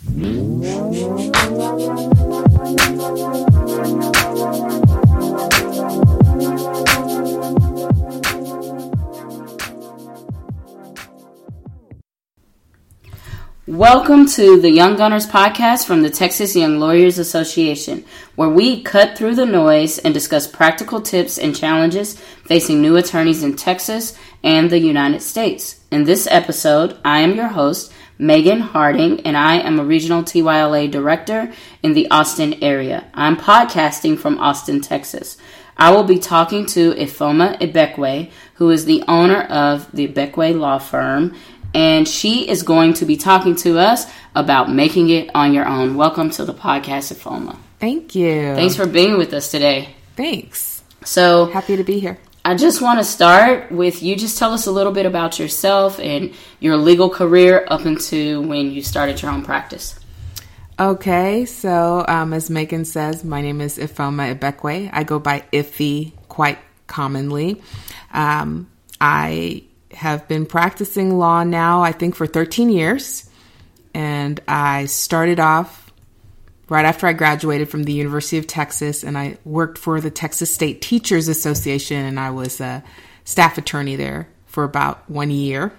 Welcome to the Young Gunners podcast from the Texas Young Lawyers Association, where we cut through the noise and discuss practical tips and challenges facing new attorneys in Texas and the United States. In this episode, I am your host, Megan Harding, and I am a regional TYLA director in the Austin area. I'm podcasting from Austin, Texas. I will be talking to Ifeoma Ibekwe, who is the owner of the Ibekwe Law Firm and she is going to be talking to us about making it on your own. Welcome to the podcast, Ifeoma. Thank you. Thanks for being with us today. Thanks. So happy to be here. I just want to start with you. Just tell us a little bit about yourself and your legal career up into when you started your own practice. Okay, so um, as Megan says, my name is Ifeoma Ibekwe. I go by Iffy quite commonly. Um, I have been practicing law now, I think, for 13 years. And I started off right after I graduated from the University of Texas, and I worked for the Texas State Teachers Association, and I was a staff attorney there for about one year.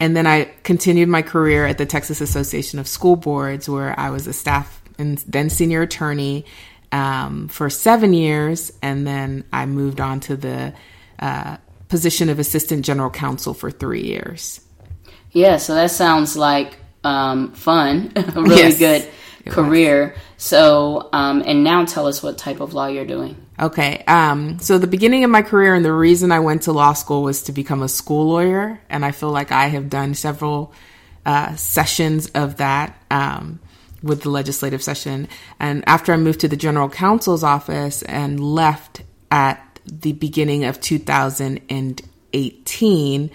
And then I continued my career at the Texas Association of School Boards, where I was a staff and then senior attorney um, for seven years. And then I moved on to the uh, position of assistant general counsel for three years. Yeah, so that sounds like um, fun, really yes, good career. So, um, and now tell us what type of law you're doing. Okay. Um, so the beginning of my career and the reason I went to law school was to become a school lawyer. And I feel like I have done several uh, sessions of that um, with the legislative session. And after I moved to the general counsel's office and left at the beginning of 2018,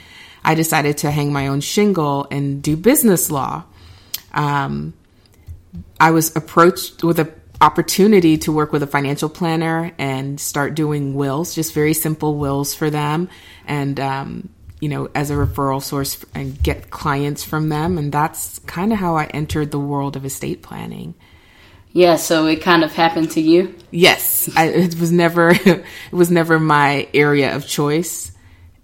I decided to hang my own shingle and do business law. Um, I was approached with an opportunity to work with a financial planner and start doing wills, just very simple wills for them, and um, you know, as a referral source and get clients from them. And that's kind of how I entered the world of estate planning. Yeah, so it kind of happened to you. Yes, I, it was never it was never my area of choice,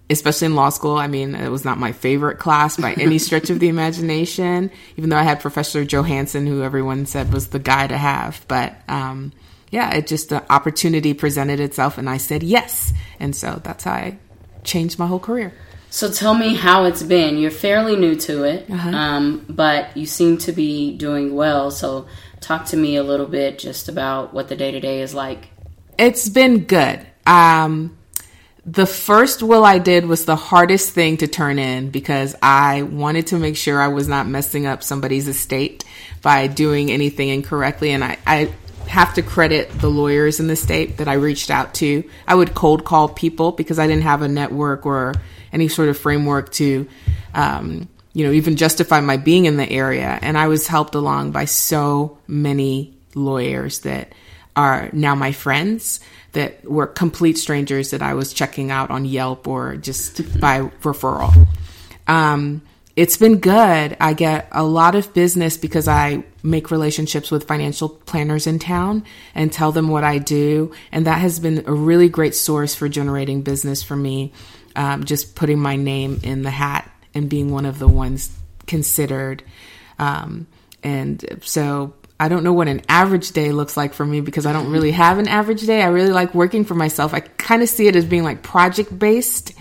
especially in law school. I mean, it was not my favorite class by any stretch of the imagination. Even though I had Professor Johansson, who everyone said was the guy to have, but um, yeah, it just the opportunity presented itself, and I said yes, and so that's how I changed my whole career. So tell me how it's been. You're fairly new to it, uh-huh. um, but you seem to be doing well. So talk to me a little bit just about what the day to day is like. It's been good. Um, the first will I did was the hardest thing to turn in because I wanted to make sure I was not messing up somebody's estate by doing anything incorrectly. And I, I have to credit the lawyers in the state that I reached out to. I would cold call people because I didn't have a network or any sort of framework to um, you know, even justify my being in the area. And I was helped along by so many lawyers that are now my friends that were complete strangers that I was checking out on Yelp or just by referral. Um, it's been good. I get a lot of business because I make relationships with financial planners in town and tell them what I do. And that has been a really great source for generating business for me. Um, just putting my name in the hat and being one of the ones considered. Um, and so I don't know what an average day looks like for me because I don't really have an average day. I really like working for myself. I kind of see it as being like project based.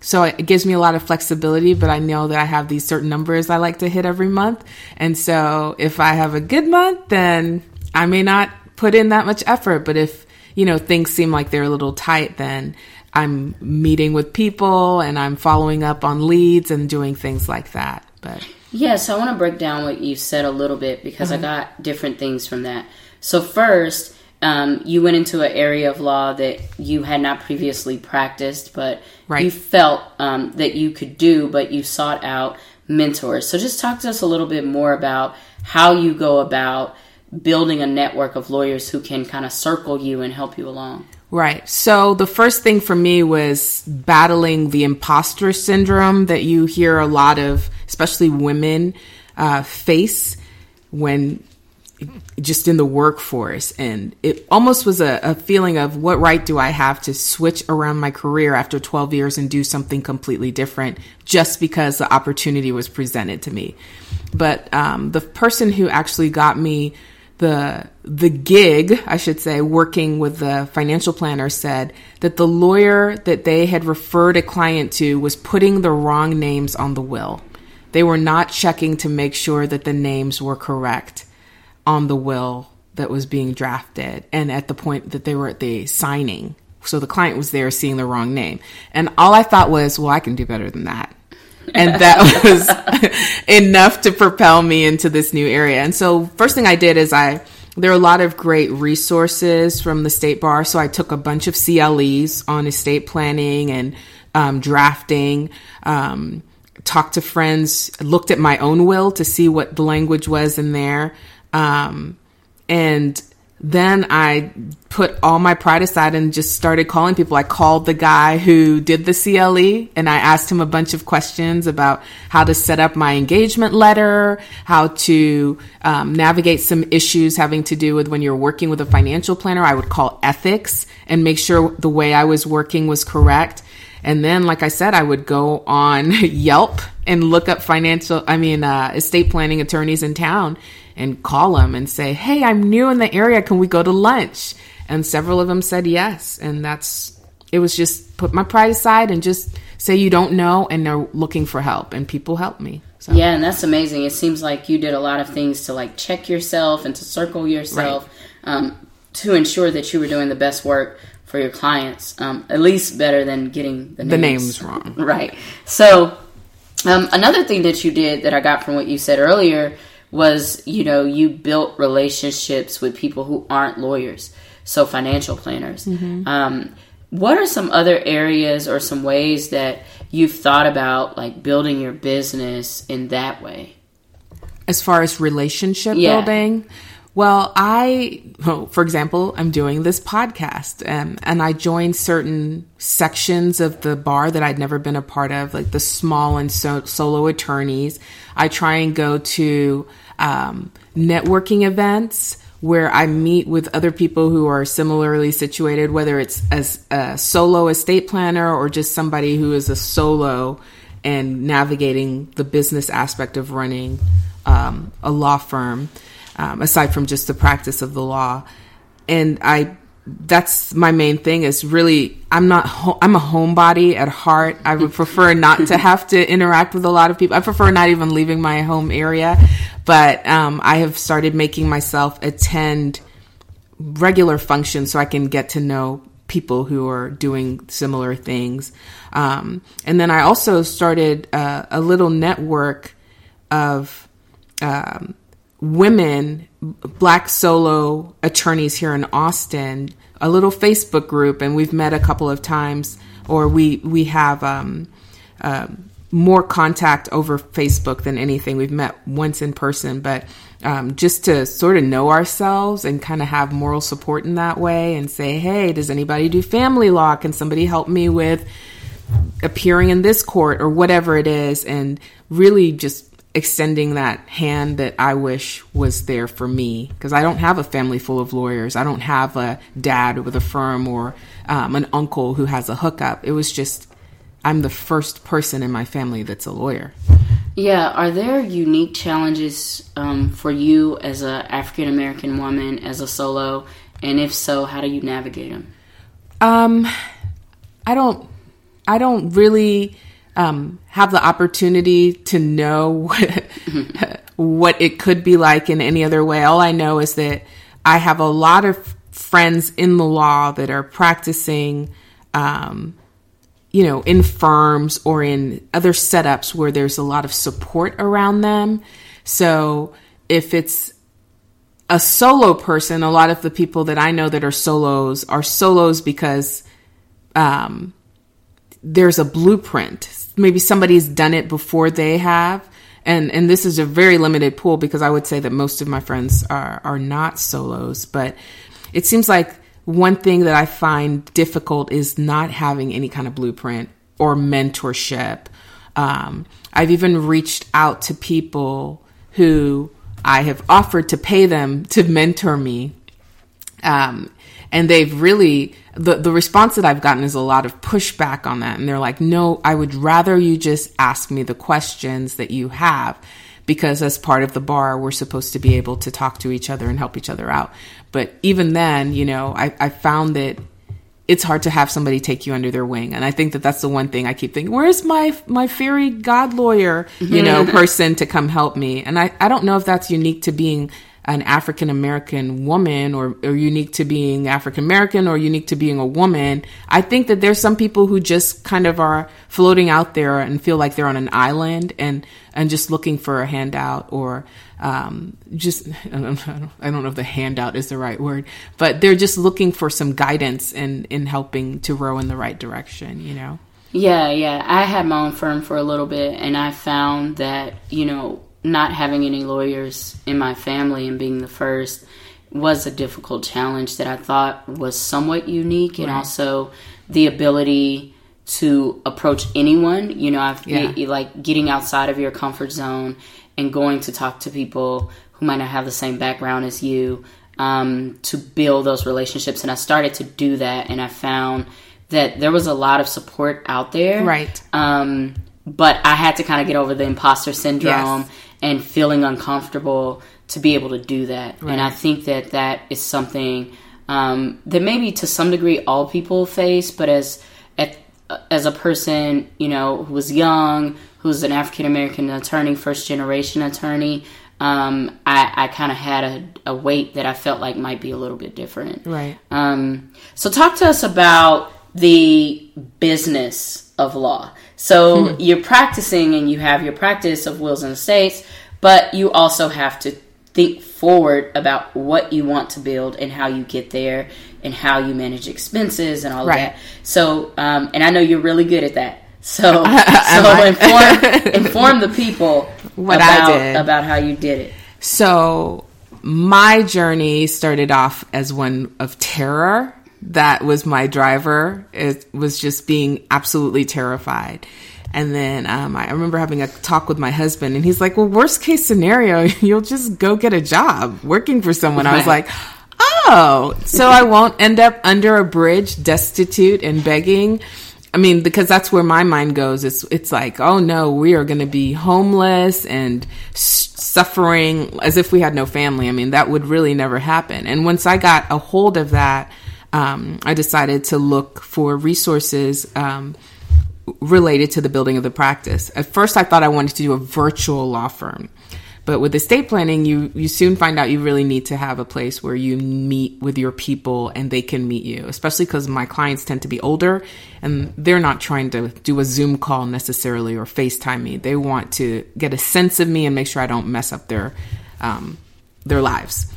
So it gives me a lot of flexibility, but I know that I have these certain numbers I like to hit every month. And so if I have a good month, then I may not put in that much effort. But if, you know, things seem like they're a little tight, then I'm meeting with people and I'm following up on leads and doing things like that. But yes, I want to break down what you said a little bit because uh-huh. I got different things from that. So first, um, you went into an area of law that you had not previously practiced, but right. you felt um, that you could do, but you sought out mentors. So just talk to us a little bit more about how you go about building a network of lawyers who can kind of circle you and help you along. Right. So the first thing for me was battling the imposter syndrome that you hear a lot of, especially women, uh, face when just in the workforce and it almost was a, a, feeling of what right do i have to switch around my career after 12 years and do something completely different just because the opportunity was presented to me but um, the person who actually got me the the gig i should say working with the financial planner said that the lawyer that they had referred a client to was putting the wrong names on the will they were not checking to make sure that the names were correct on the will that was being drafted and at the point that they were at the signing. So the client was there seeing the wrong name. And all I thought was, well, I can do better than that. And that was enough to propel me into this new area. And so first thing I did is I there are a lot of great resources from the state bar. So I took a bunch of CLEs on estate planning and um, drafting. Um, talked to friends, looked at my own will to see what the language was in there. Um, and then I put all my pride aside and just started calling people. I called the guy who did the CLE and I asked him a bunch of questions about how to set up my engagement letter, how to um, navigate some issues having to do with when you're working with a financial planner. I would call ethics and make sure the way I was working was correct. And then, like I said, I would go on Yelp and look up financial, I mean, uh, estate planning attorneys in town and call them and say, Hey, I'm new in the area. Can we go to lunch? And several of them said yes. And that's, it was just put my pride aside and just say you don't know and they're looking for help. And people help me. So. Yeah, and that's amazing. It seems like you did a lot of things to like check yourself and to circle yourself right. um, to ensure that you were doing the best work for your clients, um, at least better than getting the names, the names wrong. right. So, um, another thing that you did that I got from what you said earlier was you know you built relationships with people who aren't lawyers so financial planners mm-hmm. um, what are some other areas or some ways that you've thought about like building your business in that way as far as relationship yeah. building well, I, for example, I'm doing this podcast um, and I joined certain sections of the bar that I'd never been a part of, like the small and so- solo attorneys. I try and go to um, networking events where I meet with other people who are similarly situated, whether it's as a solo estate planner or just somebody who is a solo and navigating the business aspect of running um, a law firm, um, aside from just the practice of the law. And I that's my main thing is really i'm not ho- i'm a homebody at heart. I would prefer not to have to interact with a lot of people. I prefer not even leaving my home area but um, i have started making myself attend regular functions so i can get to know people who are doing similar things. Um, and then i also started uh, a little network of um, women, black solo attorneys here in Austin, a little Facebook group, and we've met a couple of times, or we we have um, uh, more contact over Facebook than anything. We've met once in person, but um, just to sort of know ourselves and kind of have moral support in that way, and say, hey, does anybody do family law? Can somebody help me with appearing in this court or whatever it is, and really just extending that hand that I wish was there for me because I don't have a family full of lawyers. I don't have a dad with a firm or um, an uncle who has a hookup. It was just I'm the first person in my family that's a lawyer. Yeah, are there unique challenges um, for you as a African American woman as a solo, and if so, how do you navigate them? Um, I don't. I don't really um, have the opportunity to know what, what it could be like in any other way. All I know is that I have a lot of friends in the law that are practicing, um, you know, in firms or in other setups where there's a lot of support around them. So if it's a solo person, a lot of the people that I know that are solos are solos because um, there's a blueprint maybe somebody's done it before they have and and this is a very limited pool because I would say that most of my friends are are not solos, but it seems like one thing that I find difficult is not having any kind of blueprint or mentorship. Um, I've even reached out to people who I have offered to pay them to mentor me. Um, and they've really the the response that I've gotten is a lot of pushback on that and they're like no I would rather you just ask me the questions that you have because as part of the bar we're supposed to be able to talk to each other and help each other out. But even then you know I, I found that it's hard to have somebody take you under their wing. And i think that that's the one thing i keep thinking where's my my fairy god lawyer you know mm-hmm. person to come help me? And i i don't know if that's unique to being an African American woman or, or unique to being African American or unique to being a woman. I think that there's some people who just kind of are floating out there and feel like they're on an island and, and just looking for a handout or, um, just, I don't know if the handout is the right word, but they're just looking for some guidance in, in helping to row in the right direction, you know? Yeah, yeah. I had my own firm for a little bit and I found that, you know, not having any lawyers in my family and being the first was a difficult challenge that I thought was somewhat unique and also the ability to approach anyone. You know, I've Yeah. like getting outside of your comfort zone and going to talk to people who might not have the same background as you um, to build those relationships. And I started to do that, and I found that there was a lot of support out there. Right. Um, but I had to kind of get over the imposter syndrome Yes. And feeling uncomfortable to be able to do that. And I think that that is something um, that maybe to some degree all people face, but as at, as a person, you know, who was young, who's an African American attorney, first generation attorney, um, I, I kind of had a, a weight that I felt like might be a little bit different. Right. Um, so, talk to us about the business of law. So, you're practicing and you have your practice of wills and estates, but you also have to think forward about what you want to build and how you get there and how you manage expenses and all Right. of that. So, um, and I know you're really good at that. So, Am so I? inform, inform the people What I about, did. about how you did it. So my journey started off as one of terror. That was my driver. It was just being absolutely terrified. And then um, I remember having a talk with my husband, and he's like, "Well, worst case scenario, you'll just go get a job working for someone." I was like, "Oh, so I won't end up under a bridge, destitute and begging." I mean, because that's where my mind goes. It's it's like, oh no, we are going to be homeless and suffering as if we had no family. I mean, that would really never happen. And once I got a hold of that, um, I decided to look for resources um, related to the building of the practice. At first, I thought I wanted to do a virtual law firm. But with estate planning, you, you soon find out you really need to have a place where you meet with your people and they can meet you, especially because my clients tend to be older and they're not trying to do a Zoom call necessarily or FaceTime me. They want to get a sense of me and make sure I don't mess up their, um, their lives.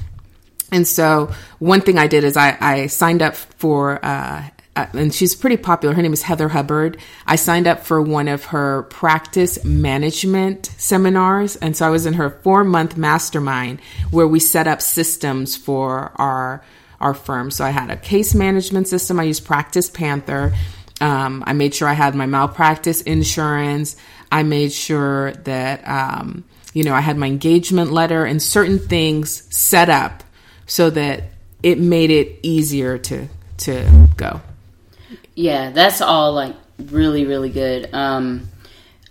And so one thing I did is I, I signed up for, uh, uh, and she's pretty popular. Her name is Heather Hubbard. I signed up for one of her practice management seminars. And so I was in her four month mastermind where we set up systems for our, our firm. So I had a case management system. I used Practice Panther. Um, I made sure I had my malpractice insurance. I made sure that, um, you know, I had my engagement letter and certain things set up so that it made it easier to to go. Yeah, that's all like really, really good. Um,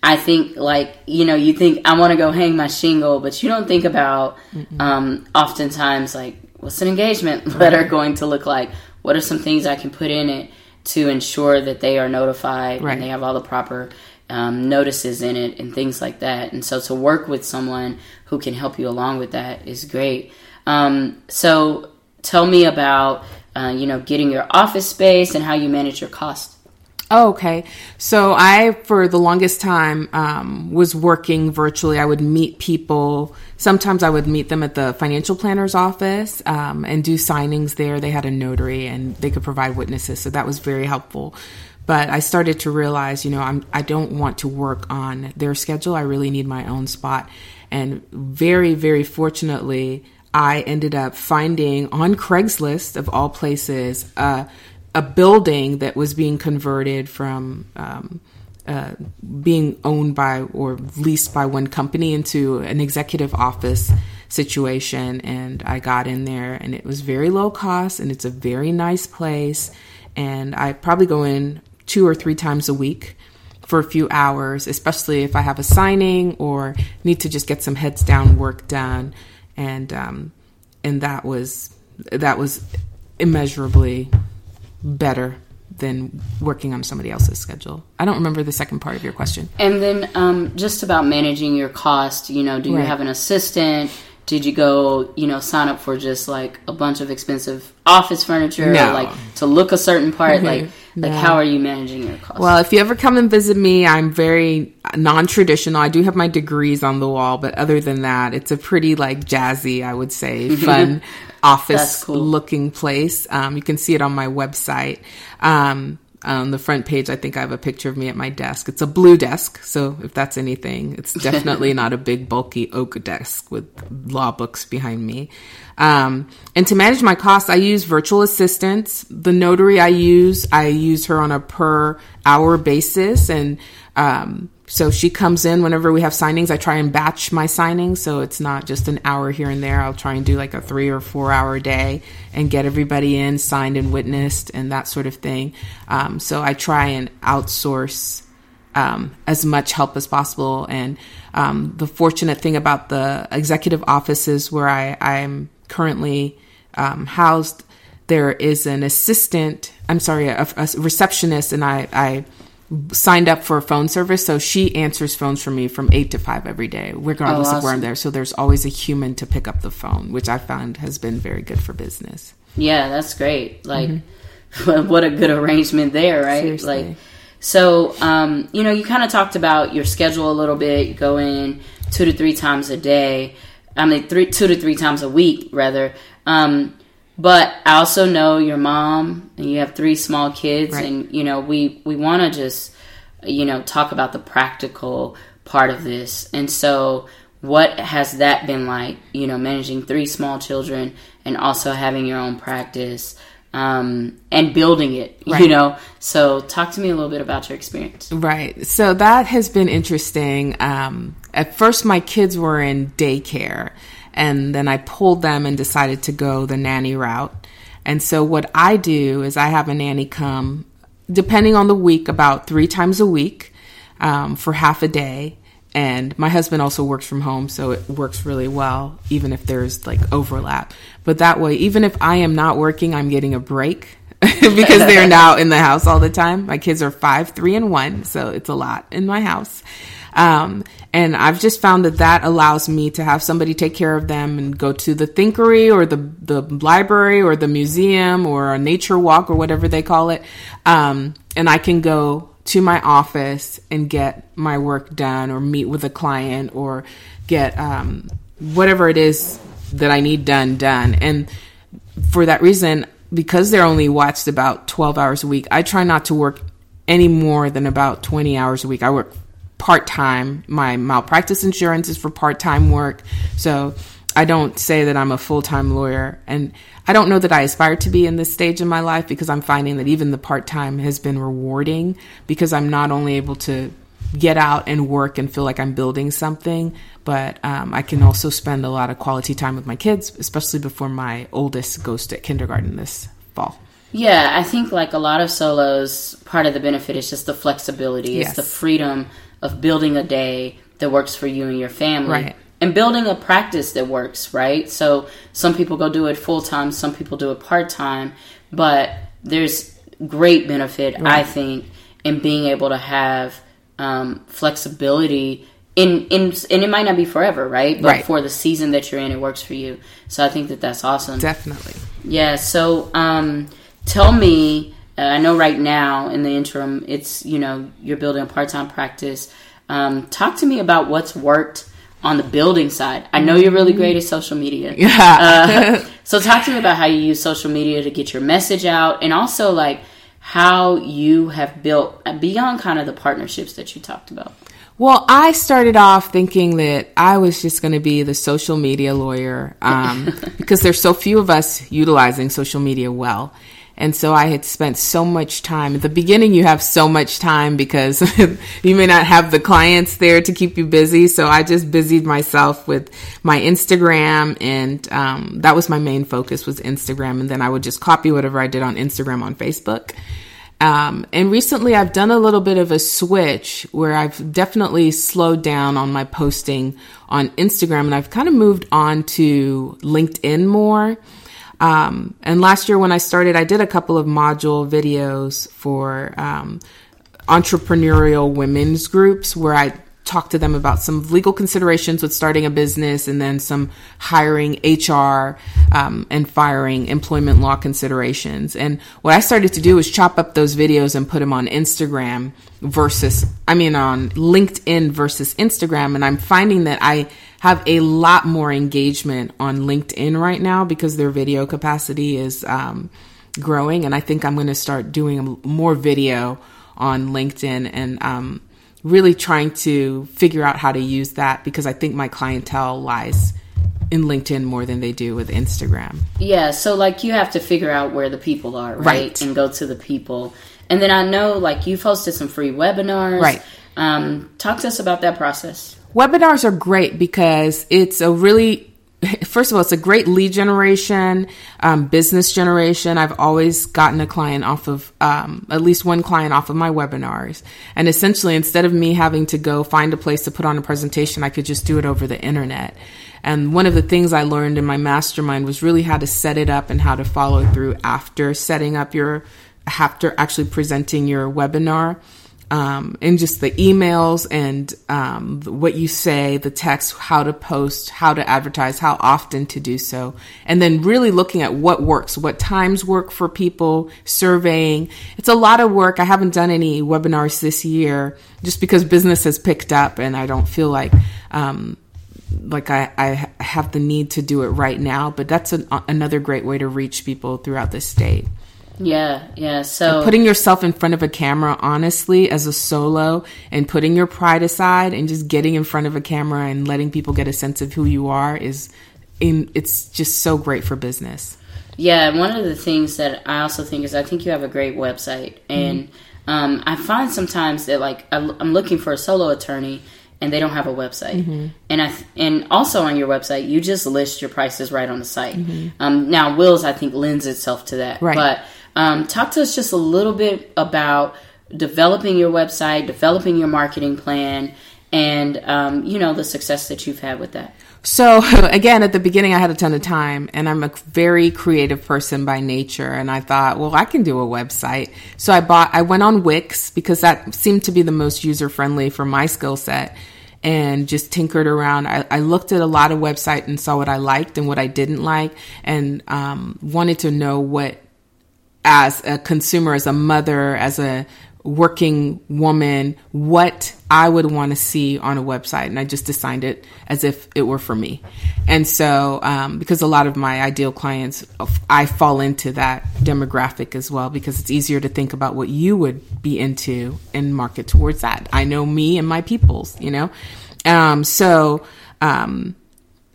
I think like you know you think I want to go hang my shingle, but you don't think about um, oftentimes like what's an engagement letter going to look like? What are some things I can put in it to ensure that they are notified Right. and they have all the proper um, notices in it and things like that. And so to work with someone who can help you along with that is great. Um, so tell me about uh, you know getting your office space and how you manage your costs. Oh, okay. So I, for the longest time, um, was working virtually. I would meet people. Sometimes I would meet them at the financial planner's office um, and do signings there. They had a notary and they could provide witnesses, so that was very helpful. But I started to realize, you know, I'm I don't want to work on their schedule. I really need my own spot. And very, very fortunately, I ended up finding on Craigslist, of all places, uh, a building that was being converted from um, uh, being owned by or leased by one company into an executive office situation. And I got in there and it was very low cost and it's a very nice place. And I probably go in two or three times a week for a few hours, especially if I have a signing or need to just get some heads down work done. And, um, and that was, that was immeasurably better than working on somebody else's schedule. I don't remember the second part of your question. And then um, just about managing your cost, you know, do you right. have an assistant? Did you go, you know, sign up for just like a bunch of expensive office furniture, no. like to look a certain part? like, like how are you managing your costs? Well, if you ever come and visit me, I'm very non-traditional. I do have my degrees on the wall, but other than that, it's a pretty like jazzy, I would say, fun office cool. looking place. Um, you can see it on my website. Um, on the front page, I think I have a picture of me at my desk. It's a blue desk, so if that's anything, it's definitely not a big, bulky oak desk with law books behind me. Um, and to manage my costs, I use virtual assistants. The notary I use, I use her on a per hour basis, and um, so she comes in whenever we have signings. I try and batch my signings so it's not just an hour here and there. I'll try and do like a three or four hour day and get everybody in, signed and witnessed, and that sort of thing. Um, so I try and outsource um, as much help as possible. And um, the fortunate thing about the executive offices where I, I'm currently um, housed, there is an assistant. I'm sorry, a, a receptionist, and I, I signed up for a phone service, so she answers phones for me from eight to five every day, regardless oh, awesome. of where I'm there. So there's always a human to pick up the phone, which I found has been very good for business. Yeah, that's great. Like, mm-hmm. what a good arrangement there, right? Seriously. Like, so um, you know, you kind of talked about your schedule a little bit. You go in two to three times a day. I mean, three, two to three times a week, rather. Um, but I also know your mom and you have three small kids right. and you know we we want to just you know talk about the practical part of this. And so what has that been like, you know, managing three small children and also having your own practice? Um, and building it, right. you know. So, talk to me a little bit about your experience. Right. So that has been interesting. Um, at first, my kids were in daycare, and then I pulled them and decided to go the nanny route. And so what I do is I have a nanny come, depending on the week, about three times a week um, for half a day. And my husband also works from home, so it works really well, even if there's like overlap. But that way, even if I am not working, I'm getting a break because they're now in the house all the time. My kids are five, three, and one, so it's a lot in my house. Um, and I've just found that that allows me to have somebody take care of them and go to the thinkery or the, the library or the museum or a nature walk or whatever they call it. Um, and I can go to my office and get my work done or meet with a client or get um, whatever it is that I need done done. And for that reason, because they're only watched about 12 hours a week, I try not to work any more than about 20 hours a week. I work part time. My malpractice insurance is for part time work. So I don't say that I'm a full time lawyer. And I don't know that I aspire to be in this stage in my life because I'm finding that even the part time has been rewarding because I'm not only able to get out and work and feel like I'm building something, but um, I can also spend a lot of quality time with my kids, especially before my oldest goes to kindergarten this fall. Yeah, I think like a lot of solos, part of the benefit is just the flexibility, yes. it's the freedom of building a day that works for you and your family. Right. And building a practice that works, right? So some people go do it full time, some people do it part time, but there's great benefit, right. I think, in being able to have um, flexibility in in and it might not be forever, right? But right. for the season that you're in, it works for you. So I think that that's awesome. Definitely. Yeah. So um, tell me uh, I know right now in the interim, it's you know you're building a part time practice. Um, talk to me about what's worked on the building side. I know you're really great at social media. Yeah. uh, so talk to me about how you use social media to get your message out, and also like how you have built uh, beyond kind of the partnerships that you talked about. Well, I started off thinking that I was just going to be the social media lawyer um, because there's so few of us utilizing social media well. And so I had spent so much time. At the beginning, you have so much time because you may not have the clients there to keep you busy. So I just busied myself with my Instagram and, um, that was my main focus was Instagram. And then I would just copy whatever I did on Instagram on Facebook. Um, and recently I've done a little bit of a switch where I've definitely slowed down on my posting on Instagram and I've kind of moved on to LinkedIn more. Um, and last year when I started, I did a couple of module videos for um, entrepreneurial women's groups where I talked to them about some legal considerations with starting a business and then some hiring HR um, and firing employment law considerations. And what I started to do was chop up those videos and put them on Instagram versus, I mean, on LinkedIn versus Instagram. And I'm finding that I have a lot more engagement on LinkedIn right now because their video capacity is um, growing. And I think I'm going to start doing more video on LinkedIn and, um, really trying to figure out how to use that because I think my clientele lies in LinkedIn more than they do with Instagram. Yeah, so like you have to figure out where the people are, right? Right. And go to the people. And then I know like you've hosted some free webinars. Right. Um, talk to us about that process. Webinars are great because it's a really first of all, it's a great lead generation, um, business generation. I've always gotten a client off of, um, at least one client off of my webinars. And essentially, instead of me having to go find a place to put on a presentation, I could just do it over the internet. And one of the things I learned in my mastermind was really how to set it up and how to follow through after setting up your, after actually presenting your webinar um, and just the emails and um, what you say, the text, how to post, how to advertise, how often to do so, and then really looking at what works, what times work for people, surveying. It's a lot of work. I haven't done any webinars this year just because business has picked up, and I don't feel like. Um, like I, I have the need to do it right now, but that's an, another great way to reach people throughout the state. Yeah, yeah. So putting yourself in front of a camera, honestly, as a solo, and putting your pride aside, and just getting in front of a camera and letting people get a sense of who you are is, in, it's just so great for business. Yeah, and one of the things that I also think is I think you have a great website, and mm-hmm. um, I find sometimes that like I'm looking for a solo attorney and they don't have a website. Mm-hmm. And I and also on your website, you just list your prices right on the site. Mm-hmm. Um, now, Wills I think lends itself to that, right. but um, talk to us just a little bit about developing your website, developing your marketing plan, and um, you know the success that you've had with that. So again, at the beginning, I had a ton of time, and I'm a very creative person by nature. And I thought, well, I can do a website. So I bought, I went on Wix because that seemed to be the most user friendly for my skill set, and just tinkered around. I, I, looked at a lot of websites and saw what I liked and what I didn't like, and um, wanted to know what as a consumer, as a mother, as a working woman, what I would want to see on a website. And I just designed it as if it were for me. And so, um, because a lot of my ideal clients, I fall into that demographic as well, because it's easier to think about what you would be into and market towards that. I know me and my peoples, you know? Um, so, um,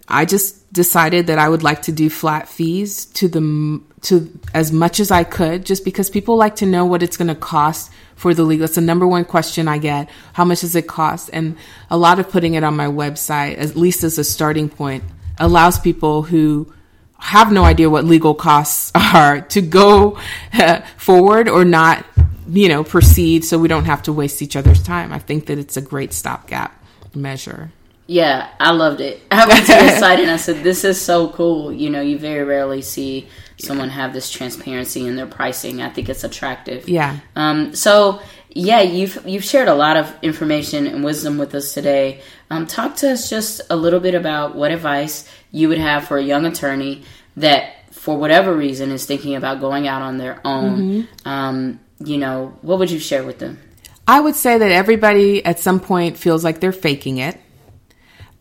I just decided that I would like to do flat fees to the to as much as I could, just because people like to know what it's going to cost for the legal. It's the number one question I get. How much does it cost? And a lot of putting it on my website, at least as a starting point, allows people who have no idea what legal costs are to go uh, forward or not, you know, proceed so we don't have to waste each other's time. I think that it's a great stopgap measure. Yeah, I loved it. I went to the site and I said, "This is so cool." You know, you very rarely see someone have this transparency in their pricing. I think it's attractive. Yeah. Um. So yeah, you've you've shared a lot of information and wisdom with us today. Um. Talk to us just a little bit about what advice you would have for a young attorney that, for whatever reason, is thinking about going out on their own. Mm-hmm. Um. You know, what would you share with them? I would say that everybody at some point feels like they're faking it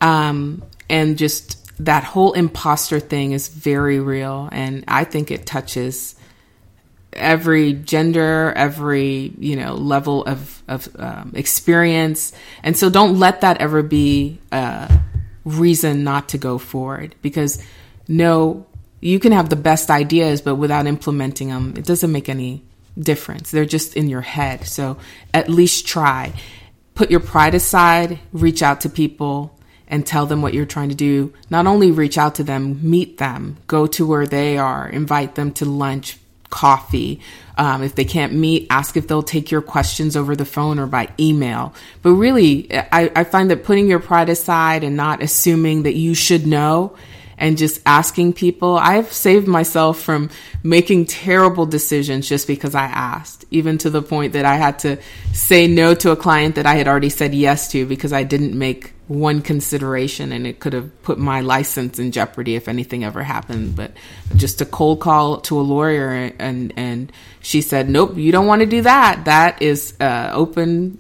um, and just that whole imposter thing is very real. And I think it touches every gender, every, you know, level of, of um, experience. And so don't let that ever be a reason not to go forward because no, you can have the best ideas, but without implementing them, it doesn't make any difference. They're just in your head. So at least try. Put your pride aside, reach out to people and tell them what you're trying to do. Not only reach out to them, meet them, go to where they are, invite them to lunch, coffee. Um, if they can't meet, ask if they'll take your questions over the phone or by email. But really, I, I find that putting your pride aside and not assuming that you should know and just asking people. I've saved myself from making terrible decisions just because I asked, even to the point that I had to say no to a client that I had already said yes to because I didn't make one consideration and it could have put my license in jeopardy if anything ever happened. But just a cold call to a lawyer and, and she said, nope, you don't want to do that. That is uh, open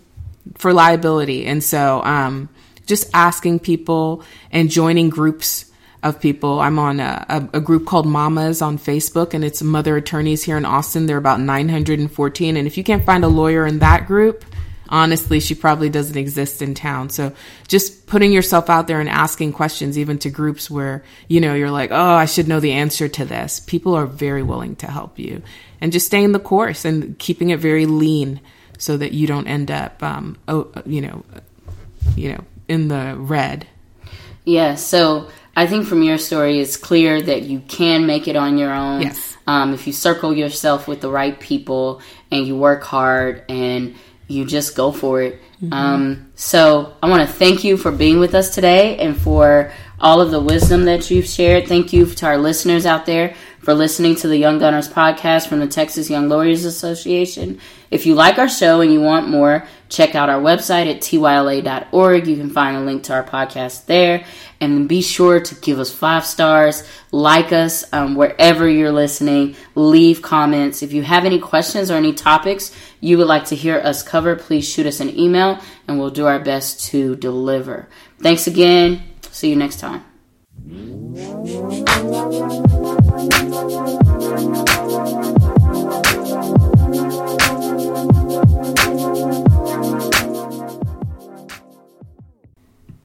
for liability. And so, um, just asking people and joining groups of people. I'm on a, a, group called Mamas on Facebook, and it's mother attorneys here in Austin. They're about 914. And if you can't find a lawyer in that group, honestly, she probably doesn't exist in town. So just putting yourself out there and asking questions, even to groups where, you know, you're like, oh, I should know the answer to this. People are very willing to help you. And just staying the course and keeping it very lean so that you don't end up, um, oh, you know, you know, in the red. Yeah. So I think from your story, it's clear that you can make it on your own. Yes. Um, if you circle yourself with the right people and you work hard and you just go for it. Mm-hmm. Um, so I want to thank you for being with us today and for all of the wisdom that you've shared. Thank you to our listeners out there for listening to the Young Gunners podcast from the Texas Young Lawyers Association. If you like our show and you want more, check out our website at tyla.org. You can find a link to our podcast there. And be sure to give us five stars, like us um, wherever you're listening, leave comments. If you have any questions or any topics you would like to hear us cover, please shoot us an email and we'll do our best to deliver. Thanks again. See you next time. Thank you.